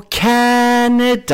Canada,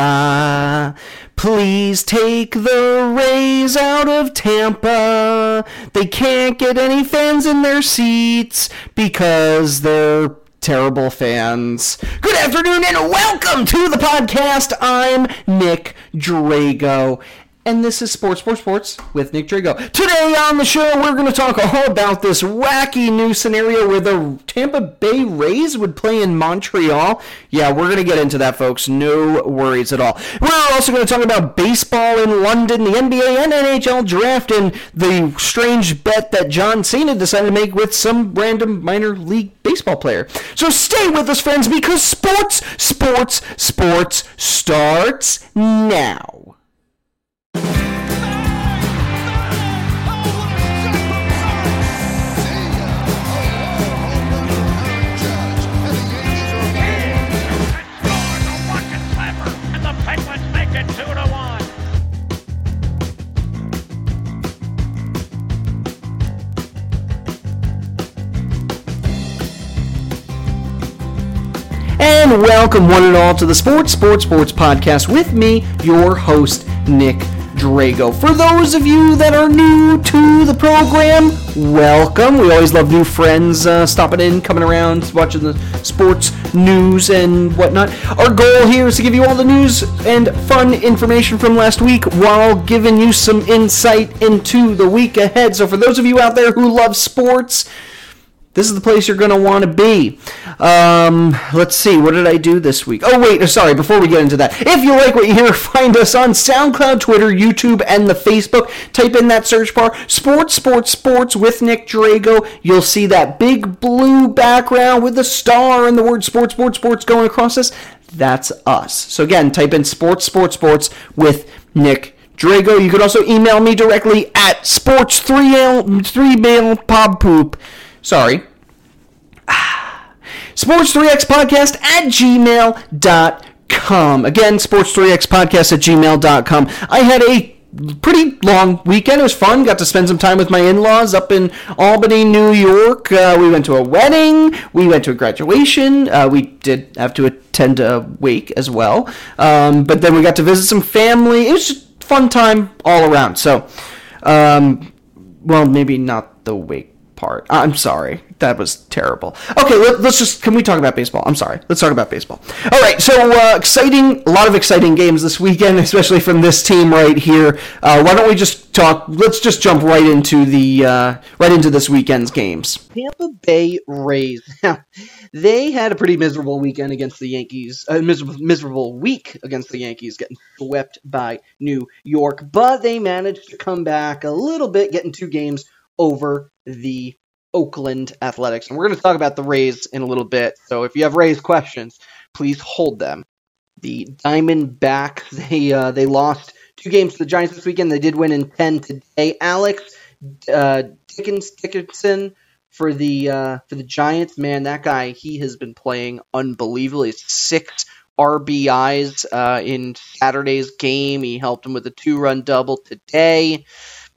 please take the Rays out of Tampa. They can't get any fans in their seats because they're terrible fans. Good afternoon and welcome to the podcast. I'm Nick Drago. And this is Sports, Sports, Sports with Nick Drago. Today on the show, we're going to talk all about this wacky new scenario where the Tampa Bay Rays would play in Montreal. Yeah, we're going to get into that, folks. No worries at all. We're also going to talk about baseball in London, the NBA and NHL draft, and the strange bet that John Cena decided to make with some random minor league baseball player. So stay with us, friends, because sports, sports, sports starts now. And welcome one and all to the Sports Sports Sports podcast with me, your host, Nick Drago. For those of you that are new to the program, welcome. We always love new friends uh, stopping in, coming around, watching the sports news and whatnot. Our goal here is to give you all the news and fun information from last week while giving you some insight into the week ahead. So, for those of you out there who love sports, this is the place you're going to want to be. Um, let's see, what did I do this week? Oh, wait, sorry, before we get into that. If you like what you hear, find us on SoundCloud, Twitter, YouTube, and the Facebook. Type in that search bar, Sports, Sports, Sports with Nick Drago. You'll see that big blue background with the star and the word Sports, Sports, Sports going across this. That's us. So again, type in Sports, Sports, Sports with Nick Drago. You could also email me directly at sports3 3 mail pod poop. Sorry. Sports3x podcast at gmail.com. Again, sports3x podcast at gmail.com. I had a pretty long weekend. It was fun. Got to spend some time with my in laws up in Albany, New York. Uh, we went to a wedding. We went to a graduation. Uh, we did have to attend a wake as well. Um, but then we got to visit some family. It was just fun time all around. So, um, well, maybe not the wake part. I'm sorry. That was terrible. Okay, let, us just can we talk about baseball? I'm sorry. Let's talk about baseball. All right. So uh, exciting, a lot of exciting games this weekend, especially from this team right here. Uh, why don't we just talk? Let's just jump right into the uh, right into this weekend's games. Tampa Bay Rays. Now, they had a pretty miserable weekend against the Yankees. A miserable, miserable week against the Yankees, getting swept by New York. But they managed to come back a little bit, getting two games over the Oakland Athletics. And we're going to talk about the Rays in a little bit. So if you have Rays questions, please hold them. The Diamondbacks, they uh, they lost two games to the Giants this weekend. They did win in 10 today. Alex uh, Dickens Dickinson for the uh, for the Giants, man, that guy he has been playing unbelievably. Six RBIs uh, in Saturday's game. He helped him with a two-run double today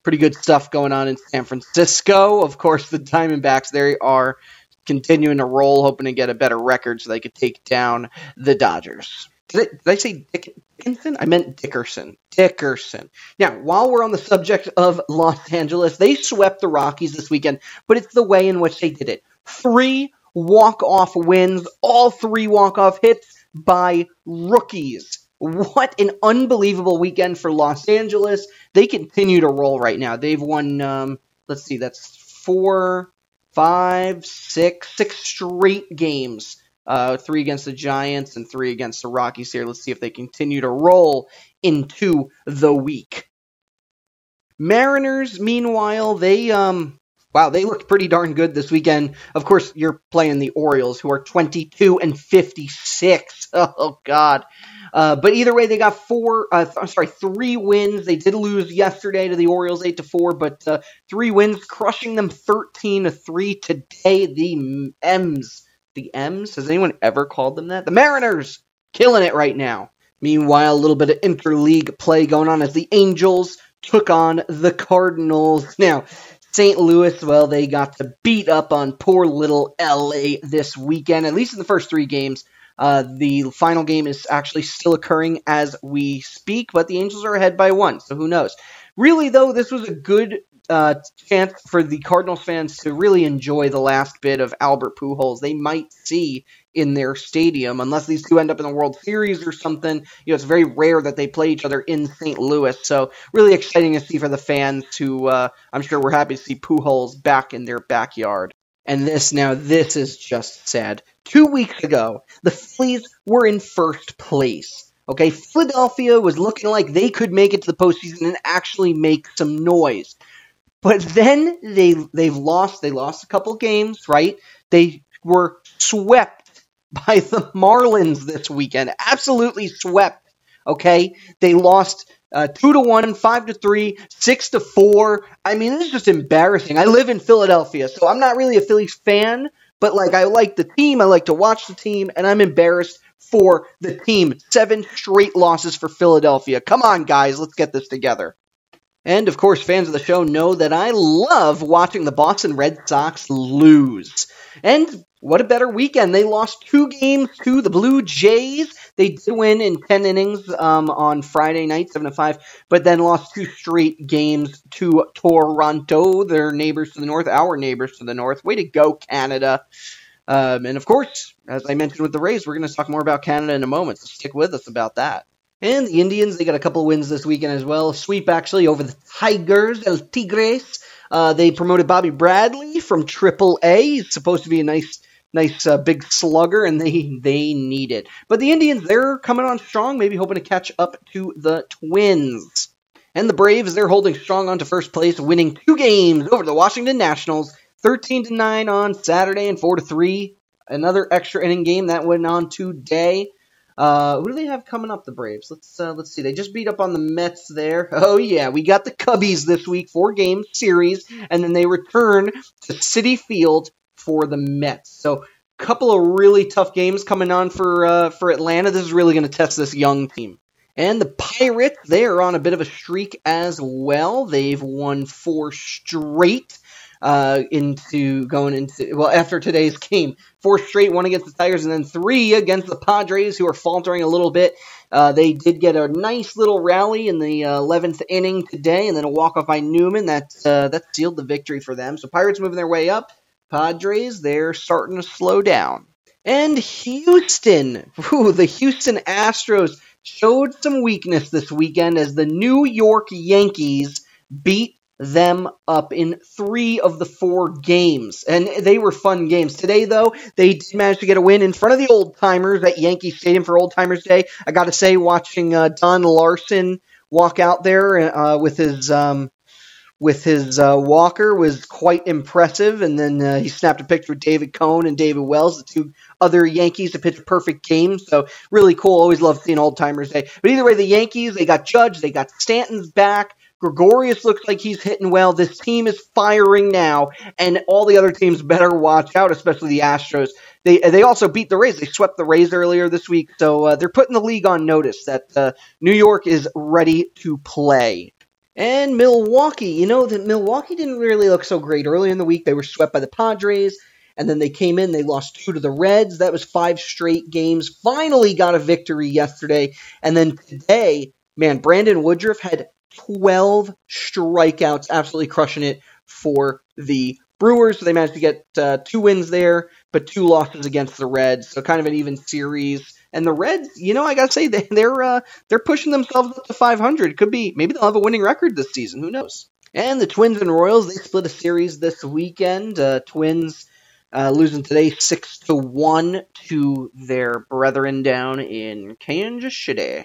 pretty good stuff going on in San Francisco. Of course, the Diamondbacks, they are continuing to roll, hoping to get a better record so they could take down the Dodgers. Did I, did I say Dick, Dickinson? I meant Dickerson. Dickerson. Now, while we're on the subject of Los Angeles, they swept the Rockies this weekend, but it's the way in which they did it. Three walk-off wins, all three walk-off hits by rookies. What an unbelievable weekend for Los Angeles. They continue to roll right now. They've won, um, let's see, that's four, five, six, six straight games. Uh, three against the Giants and three against the Rockies here. Let's see if they continue to roll into the week. Mariners, meanwhile, they um wow, they looked pretty darn good this weekend. Of course, you're playing the Orioles, who are 22 and 56. Oh God. Uh, but either way, they got four. Uh, th- I'm sorry, three wins. They did lose yesterday to the Orioles, eight to four, but uh, three wins, crushing them 13 to three today. The M's, the M's. Has anyone ever called them that? The Mariners, killing it right now. Meanwhile, a little bit of interleague play going on as the Angels took on the Cardinals. Now, St. Louis, well, they got to beat up on poor little LA this weekend, at least in the first three games. Uh, the final game is actually still occurring as we speak, but the Angels are ahead by one, so who knows? Really, though, this was a good uh, chance for the Cardinals fans to really enjoy the last bit of Albert Pujols they might see in their stadium, unless these two end up in the World Series or something. You know, it's very rare that they play each other in St. Louis, so really exciting to see for the fans. Who uh, I'm sure we're happy to see Pujols back in their backyard. And this now, this is just sad. Two weeks ago, the Phillies were in first place. Okay, Philadelphia was looking like they could make it to the postseason and actually make some noise. But then they they've lost. They lost a couple games, right? They were swept by the Marlins this weekend. Absolutely swept. Okay, they lost uh, two to one, five to three, six to four. I mean, this is just embarrassing. I live in Philadelphia, so I'm not really a Phillies fan, but like I like the team, I like to watch the team, and I'm embarrassed for the team. Seven straight losses for Philadelphia. Come on, guys, let's get this together. And of course, fans of the show know that I love watching the Boston Red Sox lose. And what a better weekend. They lost two games to the Blue Jays. They did win in 10 innings um, on Friday night, 7 to 5, but then lost two straight games to Toronto, their neighbors to the north, our neighbors to the north. Way to go, Canada. Um, and of course, as I mentioned with the Rays, we're going to talk more about Canada in a moment, so stick with us about that. And the Indians, they got a couple wins this weekend as well. Sweep actually over the Tigers, El Tigres. Uh, they promoted Bobby Bradley from Triple A. He's supposed to be a nice, nice uh, big slugger, and they they need it. But the Indians, they're coming on strong, maybe hoping to catch up to the Twins. And the Braves, they're holding strong on to first place, winning two games over the Washington Nationals, 13 to 9 on Saturday and 4 to 3. Another extra inning game that went on today. Uh, who do they have coming up? The Braves. Let's uh, let's see. They just beat up on the Mets there. Oh yeah, we got the Cubbies this week, four game series, and then they return to Citi Field for the Mets. So a couple of really tough games coming on for uh, for Atlanta. This is really going to test this young team. And the Pirates, they are on a bit of a streak as well. They've won four straight uh, into going into well after today's game. Four straight, one against the Tigers, and then three against the Padres, who are faltering a little bit. Uh, they did get a nice little rally in the uh, eleventh inning today, and then a walk off by Newman that uh, that sealed the victory for them. So Pirates moving their way up. Padres, they're starting to slow down. And Houston, Ooh, the Houston Astros showed some weakness this weekend as the New York Yankees beat them up in three of the four games. And they were fun games. Today, though, they did manage to get a win in front of the old timers at Yankee Stadium for Old Timers Day. I got to say, watching uh, Don Larsen walk out there uh, with his. Um, with his uh, walker was quite impressive, and then uh, he snapped a picture with David Cone and David Wells, the two other Yankees to pitch a perfect game. So really cool. Always love seeing old timers day. But either way, the Yankees they got Judge, they got Stanton's back. Gregorius looks like he's hitting well. This team is firing now, and all the other teams better watch out, especially the Astros. They they also beat the Rays. They swept the Rays earlier this week, so uh, they're putting the league on notice that uh, New York is ready to play. And Milwaukee, you know that Milwaukee didn't really look so great early in the week. They were swept by the Padres, and then they came in. They lost two to the Reds. That was five straight games. Finally got a victory yesterday, and then today, man, Brandon Woodruff had 12 strikeouts, absolutely crushing it for the Brewers. They managed to get uh, two wins there, but two losses against the Reds. So kind of an even series. And the Reds, you know, I gotta say they, they're uh, they're pushing themselves up to 500. Could be maybe they'll have a winning record this season. Who knows? And the Twins and Royals they split a series this weekend. Uh, Twins uh, losing today six to one to their brethren down in Kansas City.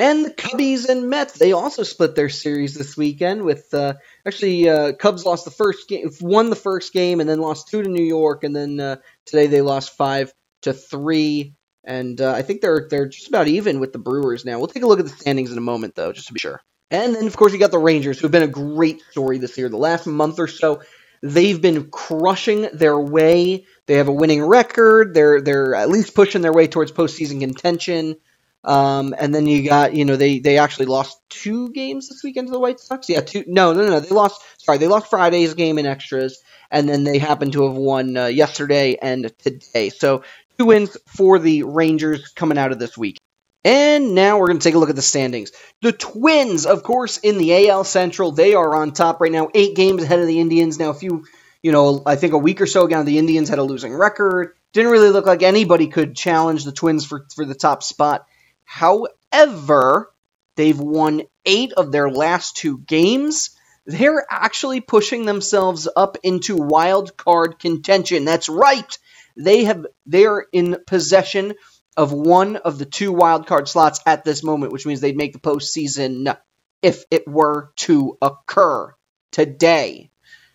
And the Cubbies and Mets, they also split their series this weekend with uh, actually uh, Cubs lost the first game, won the first game, and then lost two to New York, and then uh, today they lost five to three, and uh, I think they're they're just about even with the Brewers now. We'll take a look at the standings in a moment, though, just to be sure. And then of course you got the Rangers, who have been a great story this year. The last month or so, they've been crushing their way. They have a winning record. They're they're at least pushing their way towards postseason contention. Um, and then you got, you know, they, they actually lost two games this weekend to the White Sox. Yeah, two. No, no, no. They lost. Sorry, they lost Friday's game in extras, and then they happen to have won uh, yesterday and today. So two wins for the Rangers coming out of this week. And now we're going to take a look at the standings. The Twins, of course, in the AL Central, they are on top right now, eight games ahead of the Indians. Now, a few, you know, I think a week or so ago, the Indians had a losing record. Didn't really look like anybody could challenge the Twins for, for the top spot. However, they've won eight of their last two games. They're actually pushing themselves up into wild card contention. That's right. They have they're in possession of one of the two wild card slots at this moment, which means they'd make the postseason if it were to occur today.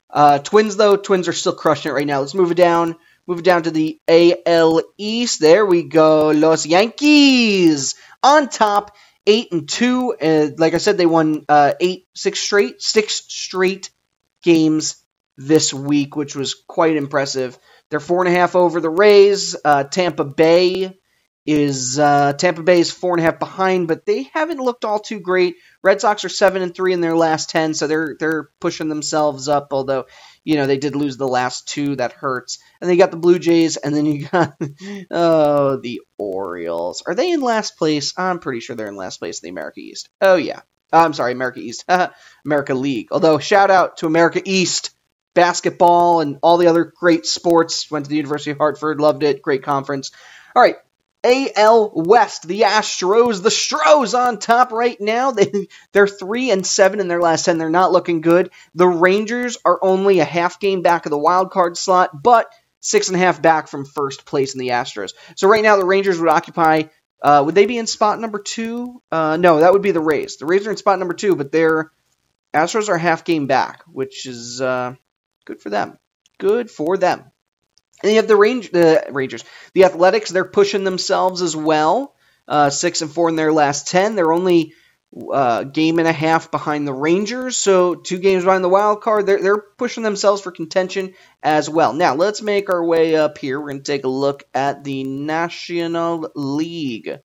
Uh, twins, though, Twins are still crushing it right now. Let's move it down. Move it down to the AL East. There we go. Los Yankees on top, eight and two. Like I said, they won uh, eight, six straight, six straight games this week, which was quite impressive. They're four and a half over the Rays. Uh, Tampa Bay is uh, Tampa Bay is four and a half behind, but they haven't looked all too great. Red Sox are seven and three in their last ten, so they're they're pushing themselves up. Although you know they did lose the last two, that hurts. And they got the Blue Jays, and then you got oh the Orioles. Are they in last place? I'm pretty sure they're in last place in the America East. Oh yeah, I'm sorry, America East, America League. Although shout out to America East basketball and all the other great sports. Went to the University of Hartford, loved it. Great conference. All right, AL West, the Astros, the Stros on top right now. They they're three and seven in their last ten. They're not looking good. The Rangers are only a half game back of the wild card slot, but six and a half back from first place in the Astros. So right now the Rangers would occupy. Uh, would they be in spot number two? Uh, no, that would be the Rays. The Rays are in spot number two, but their Astros are half game back, which is uh, good for them. Good for them. And you have the range, the Rangers, the Athletics. They're pushing themselves as well. Uh, six and four in their last ten. They're only uh, game and a half behind the Rangers, so two games behind the wild card. They're they're pushing themselves for contention as well. Now let's make our way up here. We're going to take a look at the National League.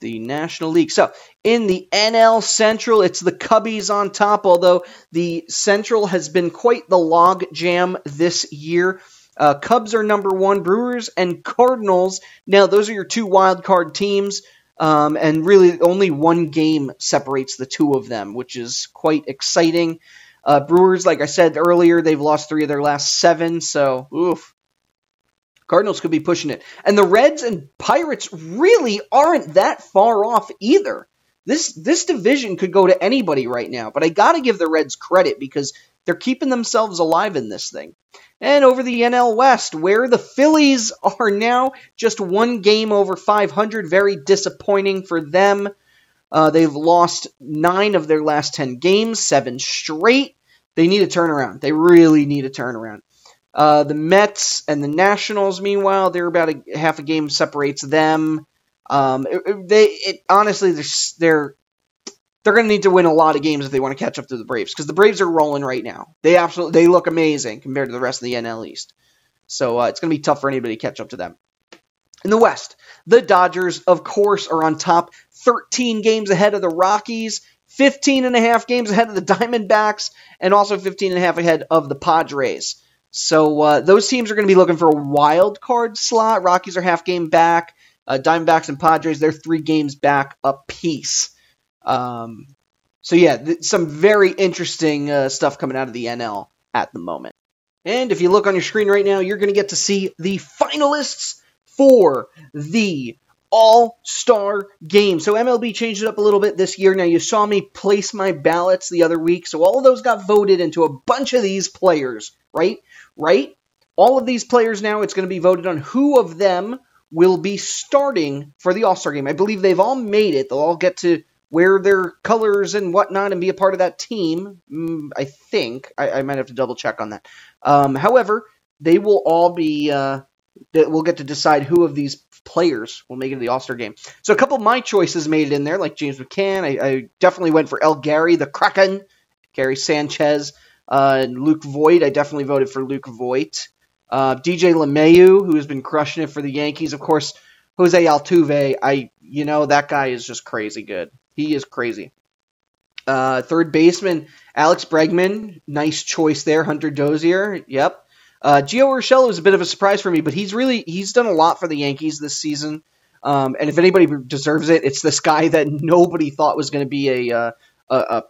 The National League. So in the NL Central, it's the Cubbies on top. Although the Central has been quite the log jam this year. Uh, Cubs are number one, Brewers and Cardinals. Now, those are your two wild card teams, um, and really only one game separates the two of them, which is quite exciting. Uh, Brewers, like I said earlier, they've lost three of their last seven, so oof. Cardinals could be pushing it. And the Reds and Pirates really aren't that far off either. This this division could go to anybody right now, but I got to give the Reds credit because they're keeping themselves alive in this thing. And over the NL West, where the Phillies are now just one game over 500, very disappointing for them. Uh, they've lost nine of their last 10 games, seven straight. They need a turnaround. They really need a turnaround. Uh, the Mets and the Nationals, meanwhile, they're about a half a game separates them. Um, it, they it, honestly they're, they're they're going to need to win a lot of games if they want to catch up to the Braves because the Braves are rolling right now. They absolutely they look amazing compared to the rest of the NL East. So uh, it's going to be tough for anybody to catch up to them. In the West, the Dodgers, of course, are on top, 13 games ahead of the Rockies, 15 and a half games ahead of the Diamondbacks, and also 15 and a half ahead of the Padres. So uh, those teams are going to be looking for a wild card slot. Rockies are half game back. Uh, Diamondbacks and Padres, they're three games back apiece. Um, so yeah, th- some very interesting uh, stuff coming out of the NL at the moment. And if you look on your screen right now, you're going to get to see the finalists for the All Star Game. So MLB changed it up a little bit this year. Now you saw me place my ballots the other week, so all of those got voted into a bunch of these players, right? Right? All of these players now, it's going to be voted on who of them will be starting for the All Star Game. I believe they've all made it. They'll all get to wear their colors and whatnot and be a part of that team. Mm, I think I, I, might have to double check on that. Um, however, they will all be. Uh, we'll get to decide who of these players will make it to the All Star game. So a couple of my choices made it in there, like James McCann. I, I definitely went for El Gary, the Kraken, Gary Sanchez, uh, and Luke Voit. I definitely voted for Luke Voit. Uh, DJ LeMahieu, who has been crushing it for the Yankees, of course Jose Altuve, I you know that guy is just crazy good. He is crazy. Uh, third baseman Alex Bregman, nice choice there. Hunter Dozier, yep. Uh, Gio Urshela was a bit of a surprise for me, but he's really he's done a lot for the Yankees this season. Um, and if anybody deserves it, it's this guy that nobody thought was going to be a, uh, a,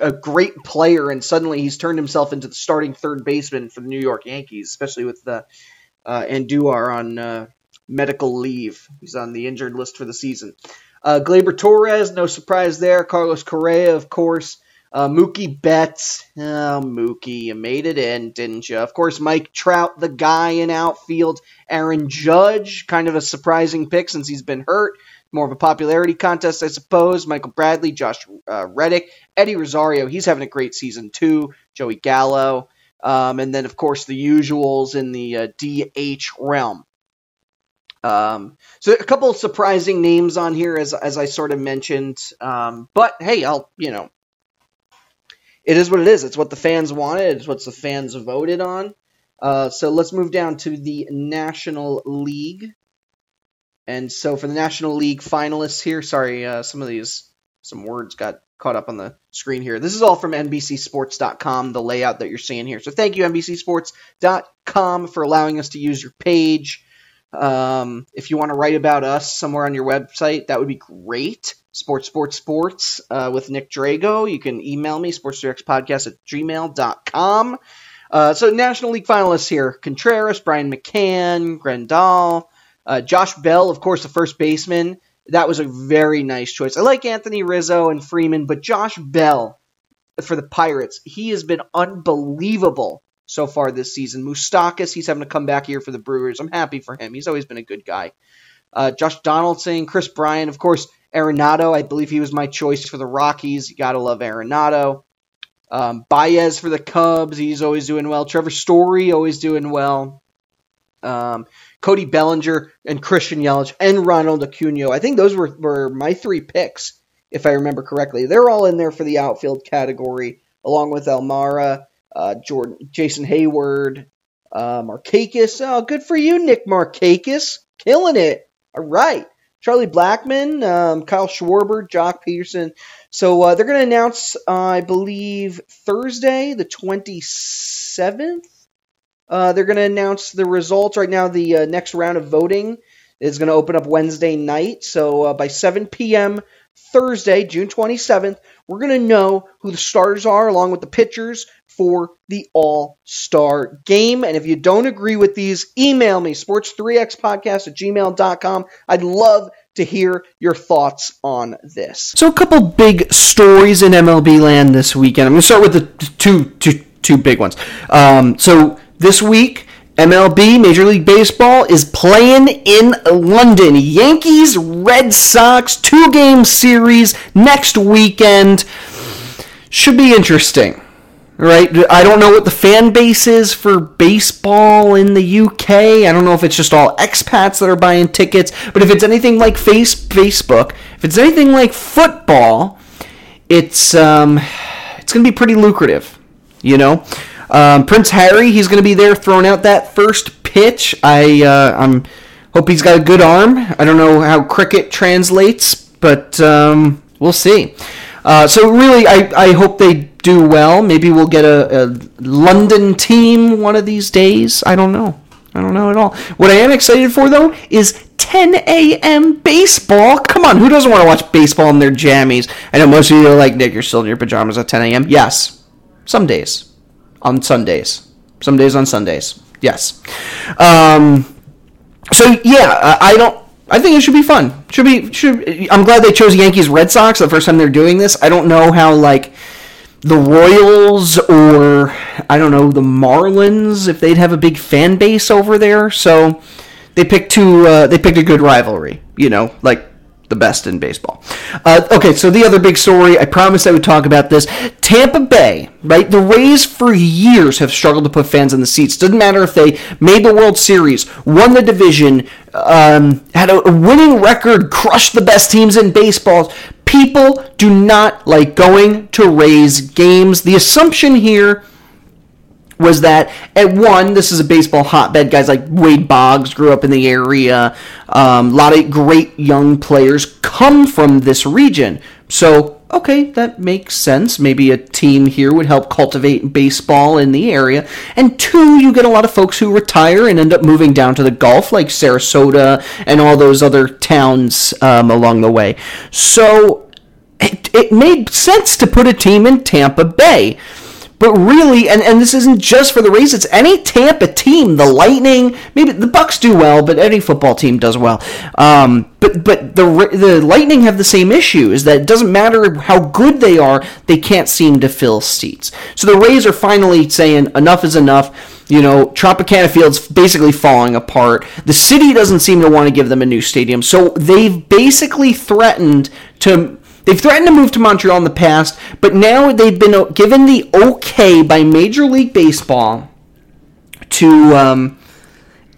a great player, and suddenly he's turned himself into the starting third baseman for the New York Yankees, especially with the uh, Andujar on uh, medical leave. He's on the injured list for the season. Uh, Gleyber Torres, no surprise there. Carlos Correa, of course. Uh, Mookie Betts. Oh, Mookie, you made it in, didn't you? Of course, Mike Trout, the guy in outfield. Aaron Judge, kind of a surprising pick since he's been hurt. More of a popularity contest, I suppose. Michael Bradley, Josh uh, Reddick, Eddie Rosario. He's having a great season, too. Joey Gallo. Um, and then, of course, the usuals in the uh, DH realm. Um, so a couple surprising names on here, as as I sort of mentioned. Um, but hey, I'll you know, it is what it is. It's what the fans wanted. It's what the fans voted on. Uh, so let's move down to the National League. And so for the National League finalists here, sorry, uh, some of these some words got caught up on the screen here. This is all from NBCSports.com, the layout that you're seeing here. So thank you, NBCSports.com, for allowing us to use your page. Um, if you want to write about us somewhere on your website, that would be great. Sports, sports, sports uh, with Nick Drago. You can email me, sports3xpodcast at gmail.com. Uh, so, National League finalists here Contreras, Brian McCann, Grandal, uh, Josh Bell, of course, the first baseman. That was a very nice choice. I like Anthony Rizzo and Freeman, but Josh Bell for the Pirates, he has been unbelievable so far this season. Moustakas, he's having to come back here for the Brewers. I'm happy for him. He's always been a good guy. Uh, Josh Donaldson, Kris Bryant, of course, Arenado. I believe he was my choice for the Rockies. You gotta love Arenado. Um, Baez for the Cubs. He's always doing well. Trevor Story always doing well. Um, Cody Bellinger and Christian Yelich and Ronald Acuna. I think those were, were my three picks, if I remember correctly. They're all in there for the outfield category, along with Almora uh, Jordan, Jason Heyward, uh, Markakis. Oh, good for you, Nick Markakis. Killing it. All right. Charlie Blackmon, um, Kyle Schwarber, Joc Pederson. So uh, they're going to announce, uh, I believe, Thursday, the 27th. Uh, they're going to announce the results. Right now, the uh, next round of voting is going to open up Wednesday night. So uh, by 7 p.m. Thursday, June 27th, we're going to know who the starters are along with the pitchers for the All Star game. And if you don't agree with these, email me, sports3xpodcast at gmail.com. I'd love to hear your thoughts on this. So, a couple big stories in MLB land this weekend. I'm going to start with the two, two, two big ones. Um, so, this week, MLB, Major League Baseball, is playing in London. Yankees, Red Sox, two game series next weekend. Should be interesting right? I don't know what the fan base is for baseball in the UK. I don't know if it's just all expats that are buying tickets, but if it's anything like face Facebook, if it's anything like football, it's um, it's going to be pretty lucrative, you know. Um, Prince Harry, he's going to be there throwing out that first pitch. I uh, I'm hope he's got a good arm. I don't know how cricket translates, but um, we'll see. Uh, so really, I, I hope they do well. Maybe we'll get a, a London team one of these days. I don't know. I don't know at all. What I am excited for though is 10 a.m. baseball. Come on, who doesn't want to watch baseball in their jammies? I know most of you are like, Nick, you're still in your pajamas at 10 a.m. Yes, some days, on Sundays, some days on Sundays. Yes. Um, so yeah, I don't. I think it should be fun. Should be should. I'm glad they chose Yankees Red Sox the first time they're doing this. I don't know how like the Royals or I don't know the Marlins if they'd have a big fan base over there. So they picked two. Uh, they picked a good rivalry. You know, like the best in baseball. Uh, okay, so the other big story, I promised I would talk about this. Tampa Bay, right? The Rays for years have struggled to put fans in the seats. Doesn't matter if they made the World Series, won the division, um, had a winning record, crushed the best teams in baseball. People do not like going to Rays games. The assumption here was that at one, this is a baseball hotbed. Guys like Wade Boggs grew up in the area. Um, a lot of great young players come from this region. So, okay, that makes sense. Maybe a team here would help cultivate baseball in the area. And two, you get a lot of folks who retire and end up moving down to the Gulf, like Sarasota and all those other towns um, along the way. So, it, it made sense to put a team in Tampa Bay. But really, and, and this isn't just for the Rays, it's any Tampa team. The Lightning, maybe the Bucs do well, but any football team does well. Um, but but the the Lightning have the same issue is that it doesn't matter how good they are, they can't seem to fill seats. So the Rays are finally saying enough is enough. You know, Tropicana Field's basically falling apart. The city doesn't seem to want to give them a new stadium, so they've basically threatened to They've threatened to move to Montreal in the past, but now they've been given the okay by Major League Baseball to um,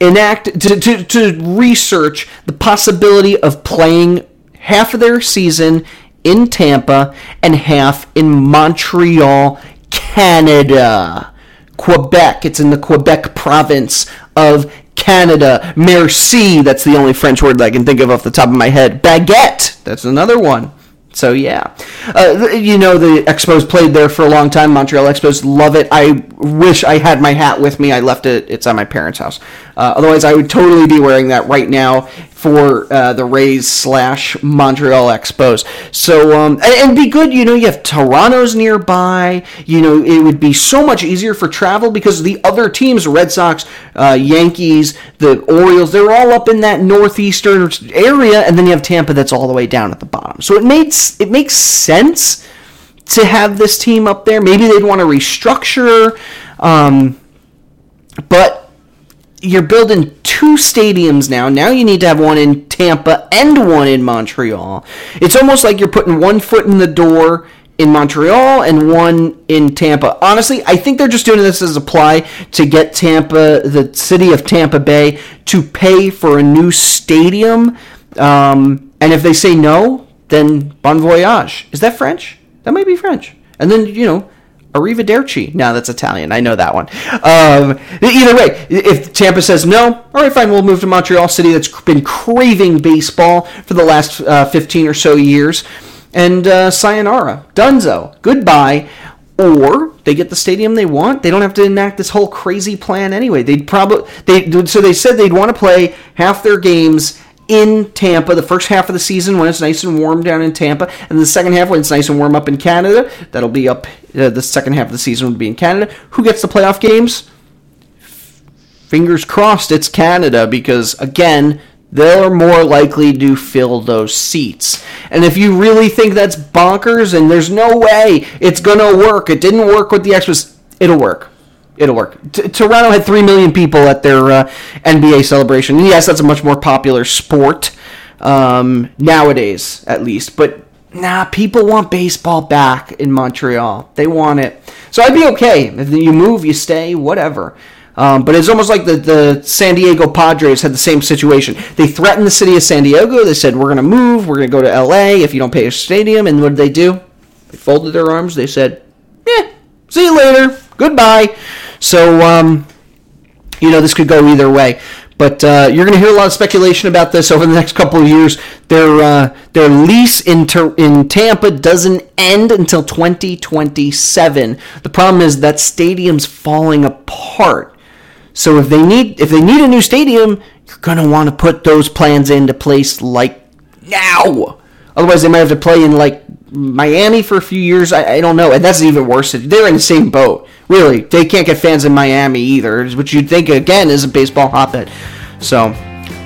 enact to, to, to research the possibility of playing half of their season in Tampa and half in Montreal, Canada. Quebec. It's in the Quebec province of Canada. Merci. That's the only French word that I can think of off the top of my head. Baguette. That's another one. So yeah, uh, you know the Expos played there for a long time. Montreal Expos love it. I wish I had my hat with me. I left it. It's at my parents' house. Uh, otherwise, I would totally be wearing that right now for uh, the Rays slash Montreal Expos. So um, and, and, be good. You know, you have Toronto's nearby. You know, it would be so much easier for travel because the other teams, Red Sox, uh, Yankees, the Orioles, they're all up in that northeastern area, and then you have Tampa that's all the way down at the bottom. So it makes it makes sense to have this team up there. Maybe they'd want to restructure, um, but you're building two stadiums now. Now you need to have one in Tampa and one in Montreal. It's almost like you're putting one foot in the door in Montreal and one in Tampa. Honestly, I think they're just doing this as a ply to get Tampa, the city of Tampa Bay, to pay for a new stadium. Um, and if they say no, then bon voyage. Is that French? That might be French. And then, you know, Arrivederci. No, that's Italian. I know that one. Um, either way, if Tampa says no, all right, fine, we'll move to Montreal City that's been craving baseball for the last uh, 15 or so years. And uh, sayonara, dunzo, goodbye. Or they get the stadium they want. They don't have to enact this whole crazy plan anyway. They'd probably they so they said they'd want to play half their games in Tampa the first half of the season when it's nice and warm down in Tampa, and the second half when it's nice and warm up in Canada. That'll be up. Uh, the second half of the season would be in Canada. Who gets the playoff games? Fingers crossed, it's Canada because again, they're more likely to fill those seats. And if you really think that's bonkers and there's no way it's gonna work, it didn't work with the Expos, it'll work it'll work. T- Toronto had three million people at their uh, NBA celebration. yes, that's a much more popular sport um, nowadays, at least. But nah, people want baseball back in Montreal. They want it. So I'd be okay if you move, you stay, whatever. Um, but it's almost like the, the San Diego Padres had the same situation. They threatened the city of San Diego. They said, We're going to move. We're going to go to LA if you don't pay a stadium. And what did they do? They folded their arms. They said, Yeah, see you later. Goodbye. So, um, you know, this could go either way. But uh, you're going to hear a lot of speculation about this over the next couple of years. Their uh, their lease in ter- in Tampa doesn't end until 2027. The problem is that stadium's falling apart. So if they need if they need a new stadium, you're going to want to put those plans into place like now. Otherwise, they might have to play in like Miami for a few years. I, I don't know, and that's even worse. They're in the same boat. Really, they can't get fans in Miami either, which you'd think again is a baseball hotbed. So,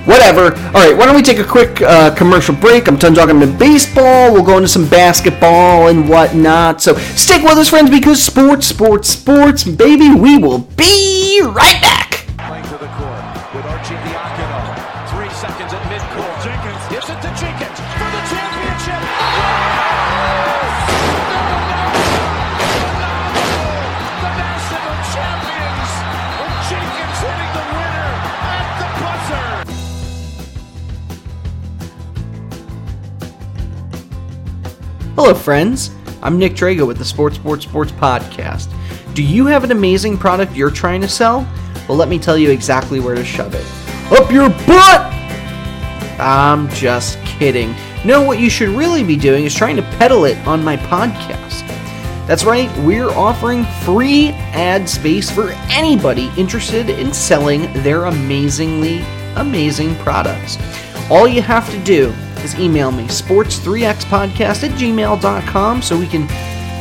whatever. All right, why don't we take a quick uh, commercial break? I'm done talking about baseball. We'll go into some basketball and whatnot. So stick with us, friends, because sports, sports, sports, baby. We will be right back. Hello, friends. I'm Nick Drago with the Sports Sports Sports Podcast. Do you have an amazing product you're trying to sell? Well, let me tell you exactly where to shove it. Up your butt! I'm just kidding. No, what you should really be doing is trying to peddle it on my podcast. That's right, we're offering free ad space for anybody interested in selling their amazingly amazing products. All you have to do is email me, sports3xpodcast at gmail.com, so we can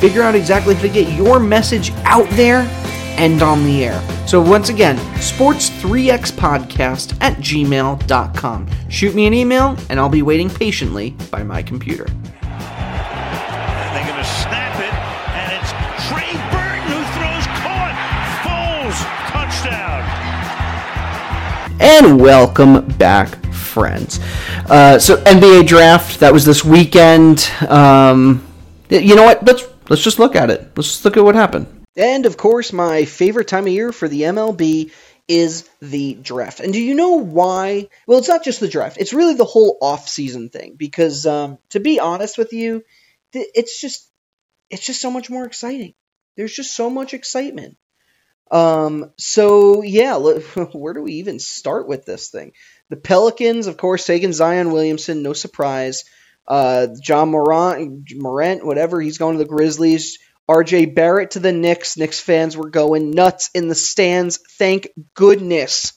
figure out exactly how to get your message out there and on the air. So once again, sports3xpodcast at gmail.com. Shoot me an email, and I'll be waiting patiently by my computer. And they're going to snap it, and it's Trey Burton who throws caught. Foles, touchdown. And welcome back, friends. Uh, so NBA draft that was this weekend. Um, you know what? Let's let's just look at it. Let's just look at what happened. And of course, my favorite time of year for the MLB is the draft. And do you know why? Well, it's not just the draft. It's really the whole off-season thing because um, to be honest with you, it's just it's just so much more exciting. There's just so much excitement. Um, so yeah, where do we even start with this thing? The Pelicans, of course, taking Zion Williamson, no surprise. Uh, John Morant, Morant, whatever, he's going to the Grizzlies. RJ Barrett to the Knicks. Knicks fans were going nuts in the stands. Thank goodness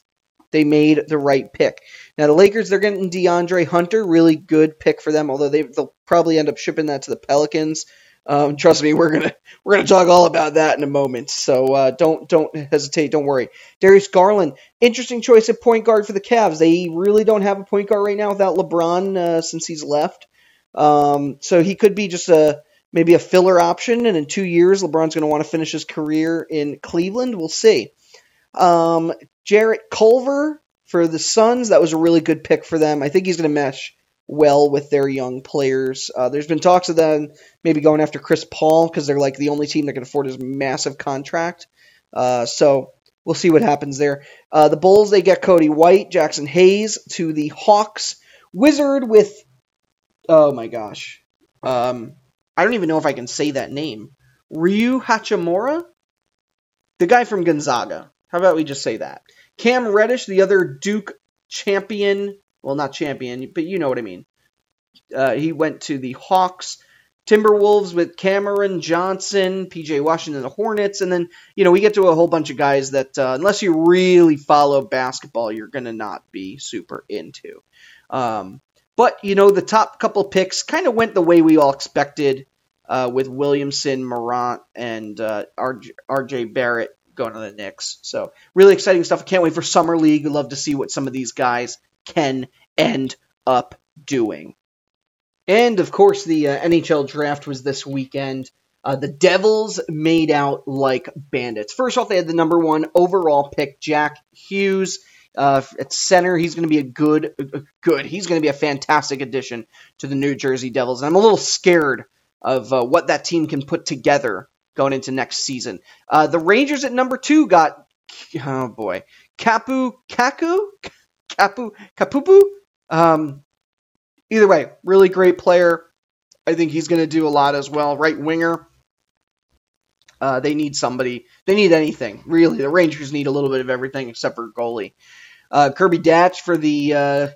they made the right pick. Now the Lakers, they're getting DeAndre Hunter, really good pick for them. Although they, they'll probably end up shipping that to the Pelicans. Um, trust me, we're gonna we're gonna talk all about that in a moment. So uh, don't don't hesitate, don't worry. Darius Garland, interesting choice at point guard for the Cavs. They really don't have a point guard right now without LeBron uh, since he's left. Um, so he could be just a maybe a filler option, and in two years, LeBron's going to want to finish his career in Cleveland. We'll see. Um, Jarrett Culver for the Suns, that was a really good pick for them. I think he's going to mesh well with their young players. Uh, there's been talks of them maybe going after Chris Paul because they're like the only team that can afford his massive contract. Uh, so we'll see what happens there. Uh, the Bulls, they get Coby White, Jaxson Hayes to the Hawks. Wizard with, oh my gosh. Um, I don't even know if I can say that name. Rui Hachimura? The guy from Gonzaga. How about we just say that? Cam Reddish, the other Duke champion. Well, not champion, but you know what I mean. Uh, he went to the Hawks. Timberwolves with Cameron Johnson, PJ Washington, the Hornets, and then you know we get to a whole bunch of guys that uh, unless you really follow basketball, you're gonna not be super into. Um, but you know the top couple picks kind of went the way we all expected, uh, with Williamson, Morant, and uh, RJ, Barrett going to the Knicks. So really exciting stuff. I can't wait for summer league. Love to see what some of these guys can end up doing. And of course, the uh, NHL draft was this weekend. Uh, the Devils made out like bandits. First off, they had the number one overall pick, Jack Hughes. Uh, at center, he's going to be a good, uh, good. He's going to be a fantastic addition to the New Jersey Devils. And I'm a little scared of uh, what that team can put together going into next season. Uh, the Rangers at number two got, oh boy, Kapu Kaku, Kapu Kapupu. Um, either way, really great player. I think he's going to do a lot as well. Right winger. Uh, they need somebody. They need anything really. The Rangers need a little bit of everything except for goalie. Uh, Kirby Dach for the uh,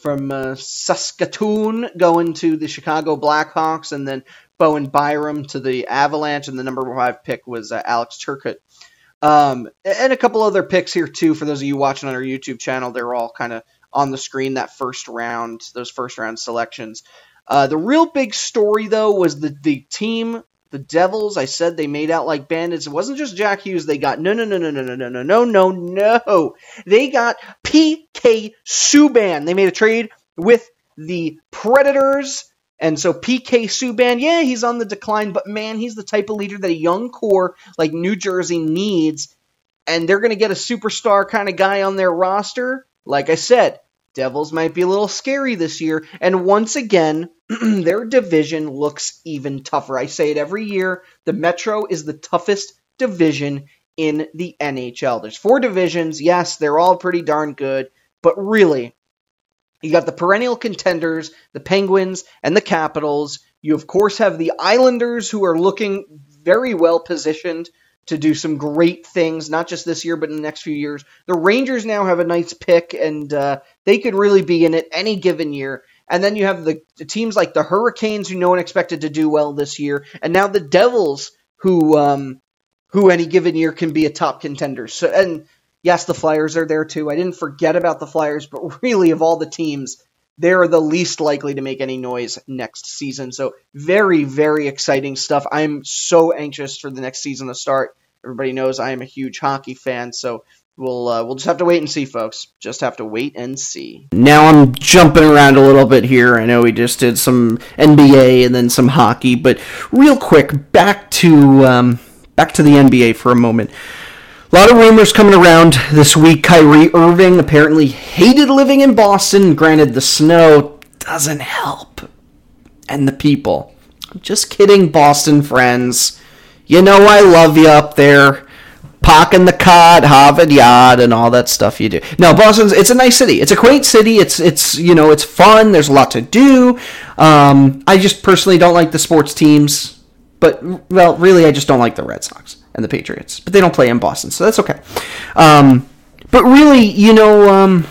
from uh, Saskatoon going to the Chicago Blackhawks, and then Bowen Byram to the Avalanche, and the number five pick was uh, Alex Turcotte. Um, and a couple other picks here too. For those of you watching on our YouTube channel, they're all kind of on the screen that first round, those first round selections. Uh, the real big story though was the the team, the Devils. I said they made out like bandits. It wasn't just Jack Hughes. They got no no no no no no no no no no no. They got PK Subban. They made a trade with the Predators. And so PK Subban, yeah, he's on the decline, but man, he's the type of leader that a young core like New Jersey needs. And they're going to get a superstar kind of guy on their roster. Like I said, Devils might be a little scary this year. And once again, their division looks even tougher. I say it every year. The Metro is the toughest division in the NHL. There's four divisions. Yes, they're all pretty darn good. But really, you got the perennial contenders, the Penguins, and the Capitals. You, of course, have the Islanders, who are looking very well positioned to do some great things, not just this year, but in the next few years. The Rangers now have a nice pick, and uh, they could really be in it any given year. And then you have the, the, teams like the Hurricanes, who no one expected to do well this year, and now the Devils, who um, who any given year can be a top contender. So, and yes, the Flyers are there too. I didn't forget about the Flyers, but really, of all the teams, they're the least likely to make any noise next season. So very, very exciting stuff. I'm so anxious for the next season to start. Everybody knows I am a huge hockey fan, so we'll uh, we'll just have to wait and see, folks. Just have to wait and see. Now I'm jumping around a little bit here. I know we just did some NBA and then some hockey, but real quick, back to um, back to the NBA for a moment. A lot of rumors coming around this week. Kyrie Irving apparently hated living in Boston. Granted, the snow doesn't help. And the people. I'm just kidding, Boston friends. You know I love you up there. Parking the cod, Harvard Yard, and all that stuff you do. No, Boston's it's a nice city. It's a quaint city. It's it's you know it's fun. There's a lot to do. Um, I just personally don't like the sports teams, but well, really, I just don't like the Red Sox and the Patriots, but they don't play in Boston, so that's okay. Um, but really, you know, um,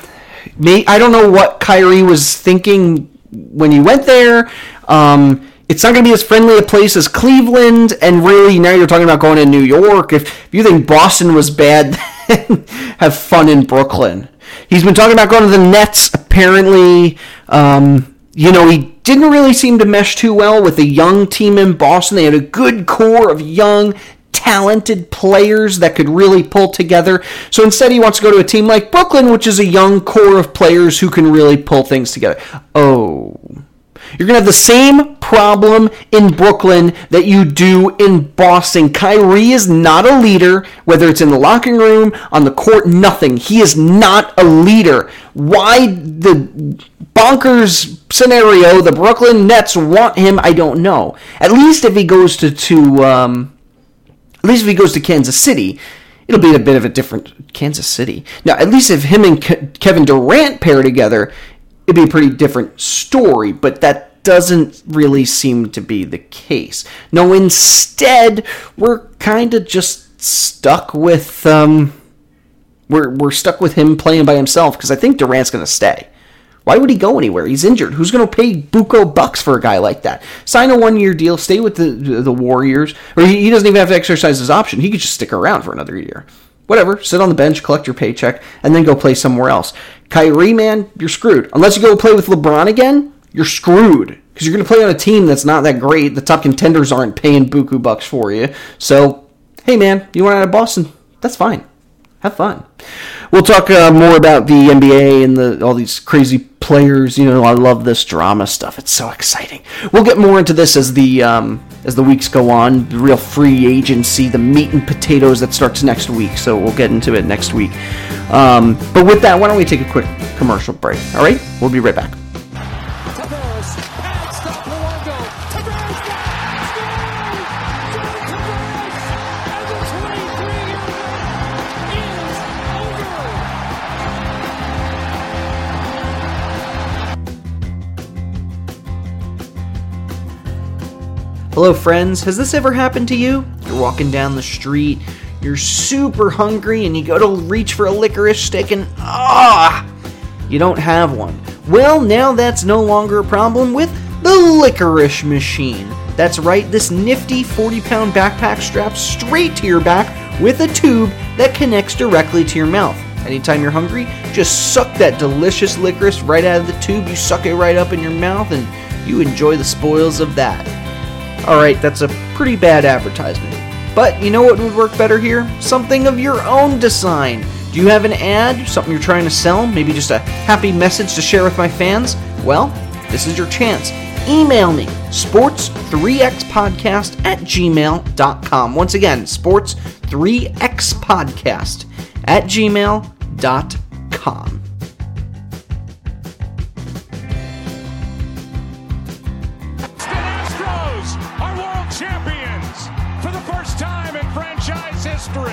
may, I don't know what Kyrie was thinking when he went there. Um, it's not going to be as friendly a place as Cleveland, and really now you're talking about going to New York. If, if you think Boston was bad, have fun in Brooklyn. He's been talking about going to the Nets. Apparently, um, you know, he didn't really seem to mesh too well with the young team in Boston. They had a good core of young, talented players that could really pull together. So instead, he wants to go to a team like Brooklyn, which is a young core of players who can really pull things together. Oh. You're going to have the same problem in Brooklyn that you do in Boston. Kyrie is not a leader, whether it's in the locker room, on the court, nothing. He is not a leader. Why the bonkers scenario the Brooklyn Nets want him, I don't know. At least if he goes to, to um, at least if he goes to Kansas City, it'll be a bit of a different Kansas City. Now, at least if him and Ke- Kevin Durant pair together, it'd be a pretty different story, but that doesn't really seem to be the case. No, instead, we're kind of just stuck with um we're we're stuck with him playing by himself because I think Durant's going to stay. Why would he go anywhere? He's injured. Who's going to pay buco bucks for a guy like that? Sign a one-year deal, stay with the the Warriors, or he, he doesn't even have to exercise his option. He could just stick around for another year. Whatever, sit on the bench, collect your paycheck, and then go play somewhere else. Kyrie, man, you're screwed. Unless you go play with LeBron again, you're screwed because you're going to play on a team that's not that great. The top contenders aren't paying buku bucks for you. So, hey, man, you want out of Boston? That's fine. Have fun. We'll talk uh, more about the NBA and the all these crazy players. You know, I love this drama stuff. It's so exciting. We'll get more into this as the um, as the weeks go on. The real free agency, the meat and potatoes that starts next week. So we'll get into it next week. Um, but with that, why don't we take a quick commercial break? All right, we'll be right back. Hello, friends. Has this ever happened to you? You're walking down the street, you're super hungry, and you go to reach for a licorice stick, and ah, you don't have one. Well, now that's no longer a problem with the licorice machine. That's right, this nifty 40 pound backpack straps straight to your back with a tube that connects directly to your mouth. Anytime you're hungry, just suck that delicious licorice right out of the tube. You suck it right up in your mouth, and you enjoy the spoils of that. Alright, that's a pretty bad advertisement. But you know what would work better here? Something of your own design. Do you have an ad? Something you're trying to sell? Maybe just a happy message to share with my fans? Well, this is your chance. Email me, sports3xpodcast at gmail.com. Once again, sports3xpodcast at gmail.com. history.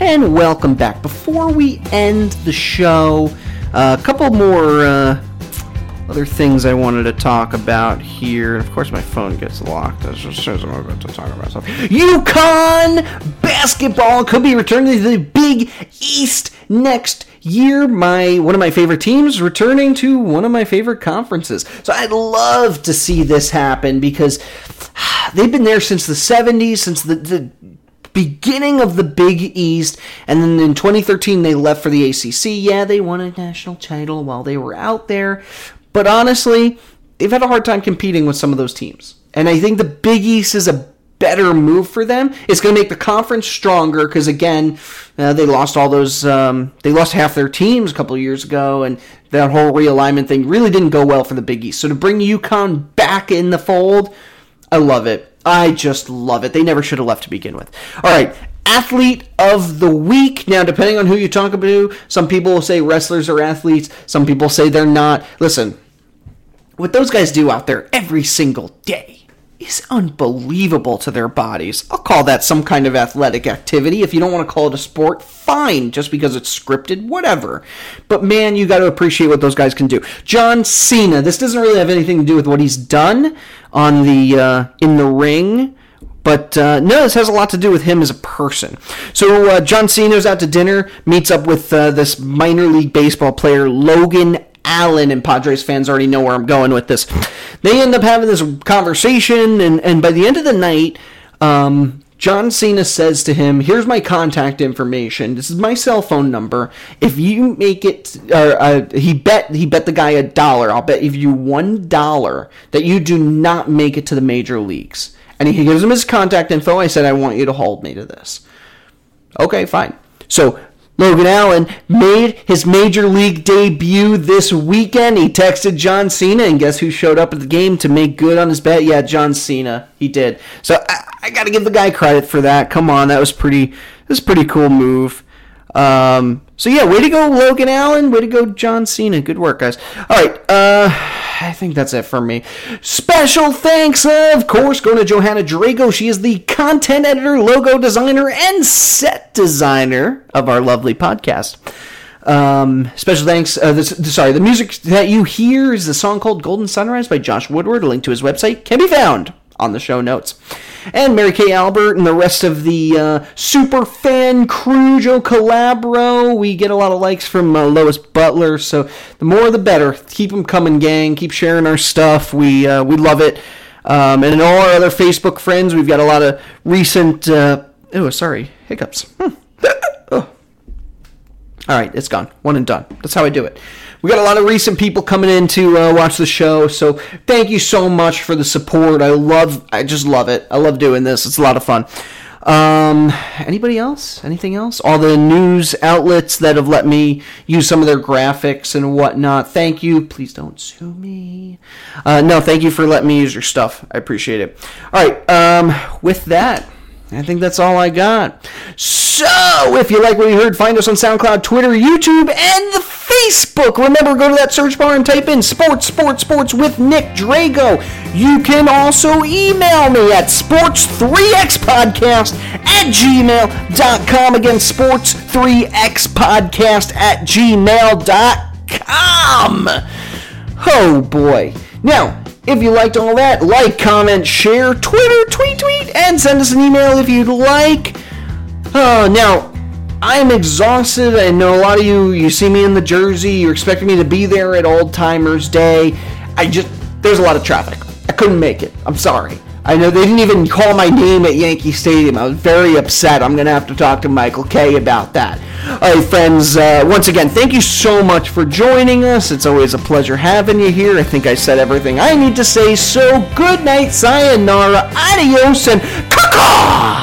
And welcome back. Before we end the show, uh, a couple more, uh, other things I wanted to talk about here. Of course, my phone gets locked as soon as I'm about to talk about stuff. UConn basketball could be returning to the Big East next year. My one of my favorite teams returning to one of my favorite conferences. So I'd love to see this happen because they've been there since the 70s, since the, the beginning of the Big East, and then in 2013 they left for the ACC. Yeah, they won a national title while they were out there, but honestly, they've had a hard time competing with some of those teams. And I think the Big East is a better move for them. It's going to make the conference stronger because again, uh, they lost all those. Um, they lost half their teams a couple years ago, and that whole realignment thing really didn't go well for the Big East. So to bring UConn back in the fold, I love it. I just love it. They never should have left to begin with. All right, athlete of the week. Now, depending on who you talk about, some people will say wrestlers are athletes. Some people say they're not. Listen, what those guys do out there every single day is unbelievable to their bodies. I'll call that some kind of athletic activity. If you don't want to call it a sport, fine, just because it's scripted, whatever. But man, you got to appreciate what those guys can do. John Cena. This doesn't really have anything to do with what he's done on the uh, in the ring. But uh, no, this has a lot to do with him as a person. So uh, John Cena's out to dinner, meets up with uh, this minor league baseball player Logan Allen, and Padres fans already know where I'm going with this. They end up having this conversation, and, and by the end of the night, um, John Cena says to him, "Here's my contact information. This is my cell phone number. If you make it, uh, uh, he bet he bet the guy a dollar. I'll bet if you one dollar that you do not make it to the major leagues." And he gives him his contact info. I said, "I want you to hold me to this." Okay, fine. So Logan Allen made his major league debut this weekend. He texted John Cena, and guess who showed up at the game to make good on his bet? Yeah, John Cena. He did. So I, I got to give the guy credit for that. Come on, that was pretty. This pretty cool move. Um, so yeah, way to go, Logan Allen. Way to go, John Cena. Good work, guys. All right, uh, I think that's it for me. Special thanks, of course, going to Johanna Drago. She is the content editor, logo designer, and set designer of our lovely podcast. Um, special thanks. Uh, this, sorry, the music that you hear is the song called "Golden Sunrise" by Josh Woodward. A link to his website can be found on the show notes and Mary Kay Albert and the rest of the uh, super fan crew, Joe Calabro. We get a lot of likes from uh, Lois Butler, so the more the better. Keep them coming, gang. Keep sharing our stuff. We uh, we love it. Um, and all our other Facebook friends, we've got a lot of recent. Oh, sorry, hiccups. Hmm. oh. All right, it's gone. One and done. That's how I do it we got a lot of recent people coming in to uh, watch the show. So thank you so much for the support. I love, I just love it. I love doing this. It's a lot of fun. Um, anybody else? Anything else? All the news outlets that have let me use some of their graphics and whatnot. Thank you. Please don't sue me. Uh, no, thank you for letting me use your stuff. I appreciate it. All right. Um, with that. I think that's all I got. So, if you like what you heard, find us on SoundCloud, Twitter, YouTube, and the Facebook. Remember, go to that search bar and type in Sports, Sports, Sports with Nick Drago. You can also email me at sports3xpodcast at gmail.com. Again, sports3xpodcast at gmail.com. Oh boy. Now, if you liked all that, like, comment, share, Twitter, tweet, tweet, and send us an email if you'd like. Oh, now, I'm exhausted. I know a lot of you, you see me in the jersey, you're expecting me to be there at Old Timers Day. I just, there's a lot of traffic. I couldn't make it. I'm sorry. I know they didn't even call my name at Yankee Stadium. I was very upset. I'm going to have to talk to Michael Kay about that. All right, friends, uh, once again, thank you so much for joining us. It's always a pleasure having you here. I think I said everything I need to say, so good night, sayonara, adios, and caca!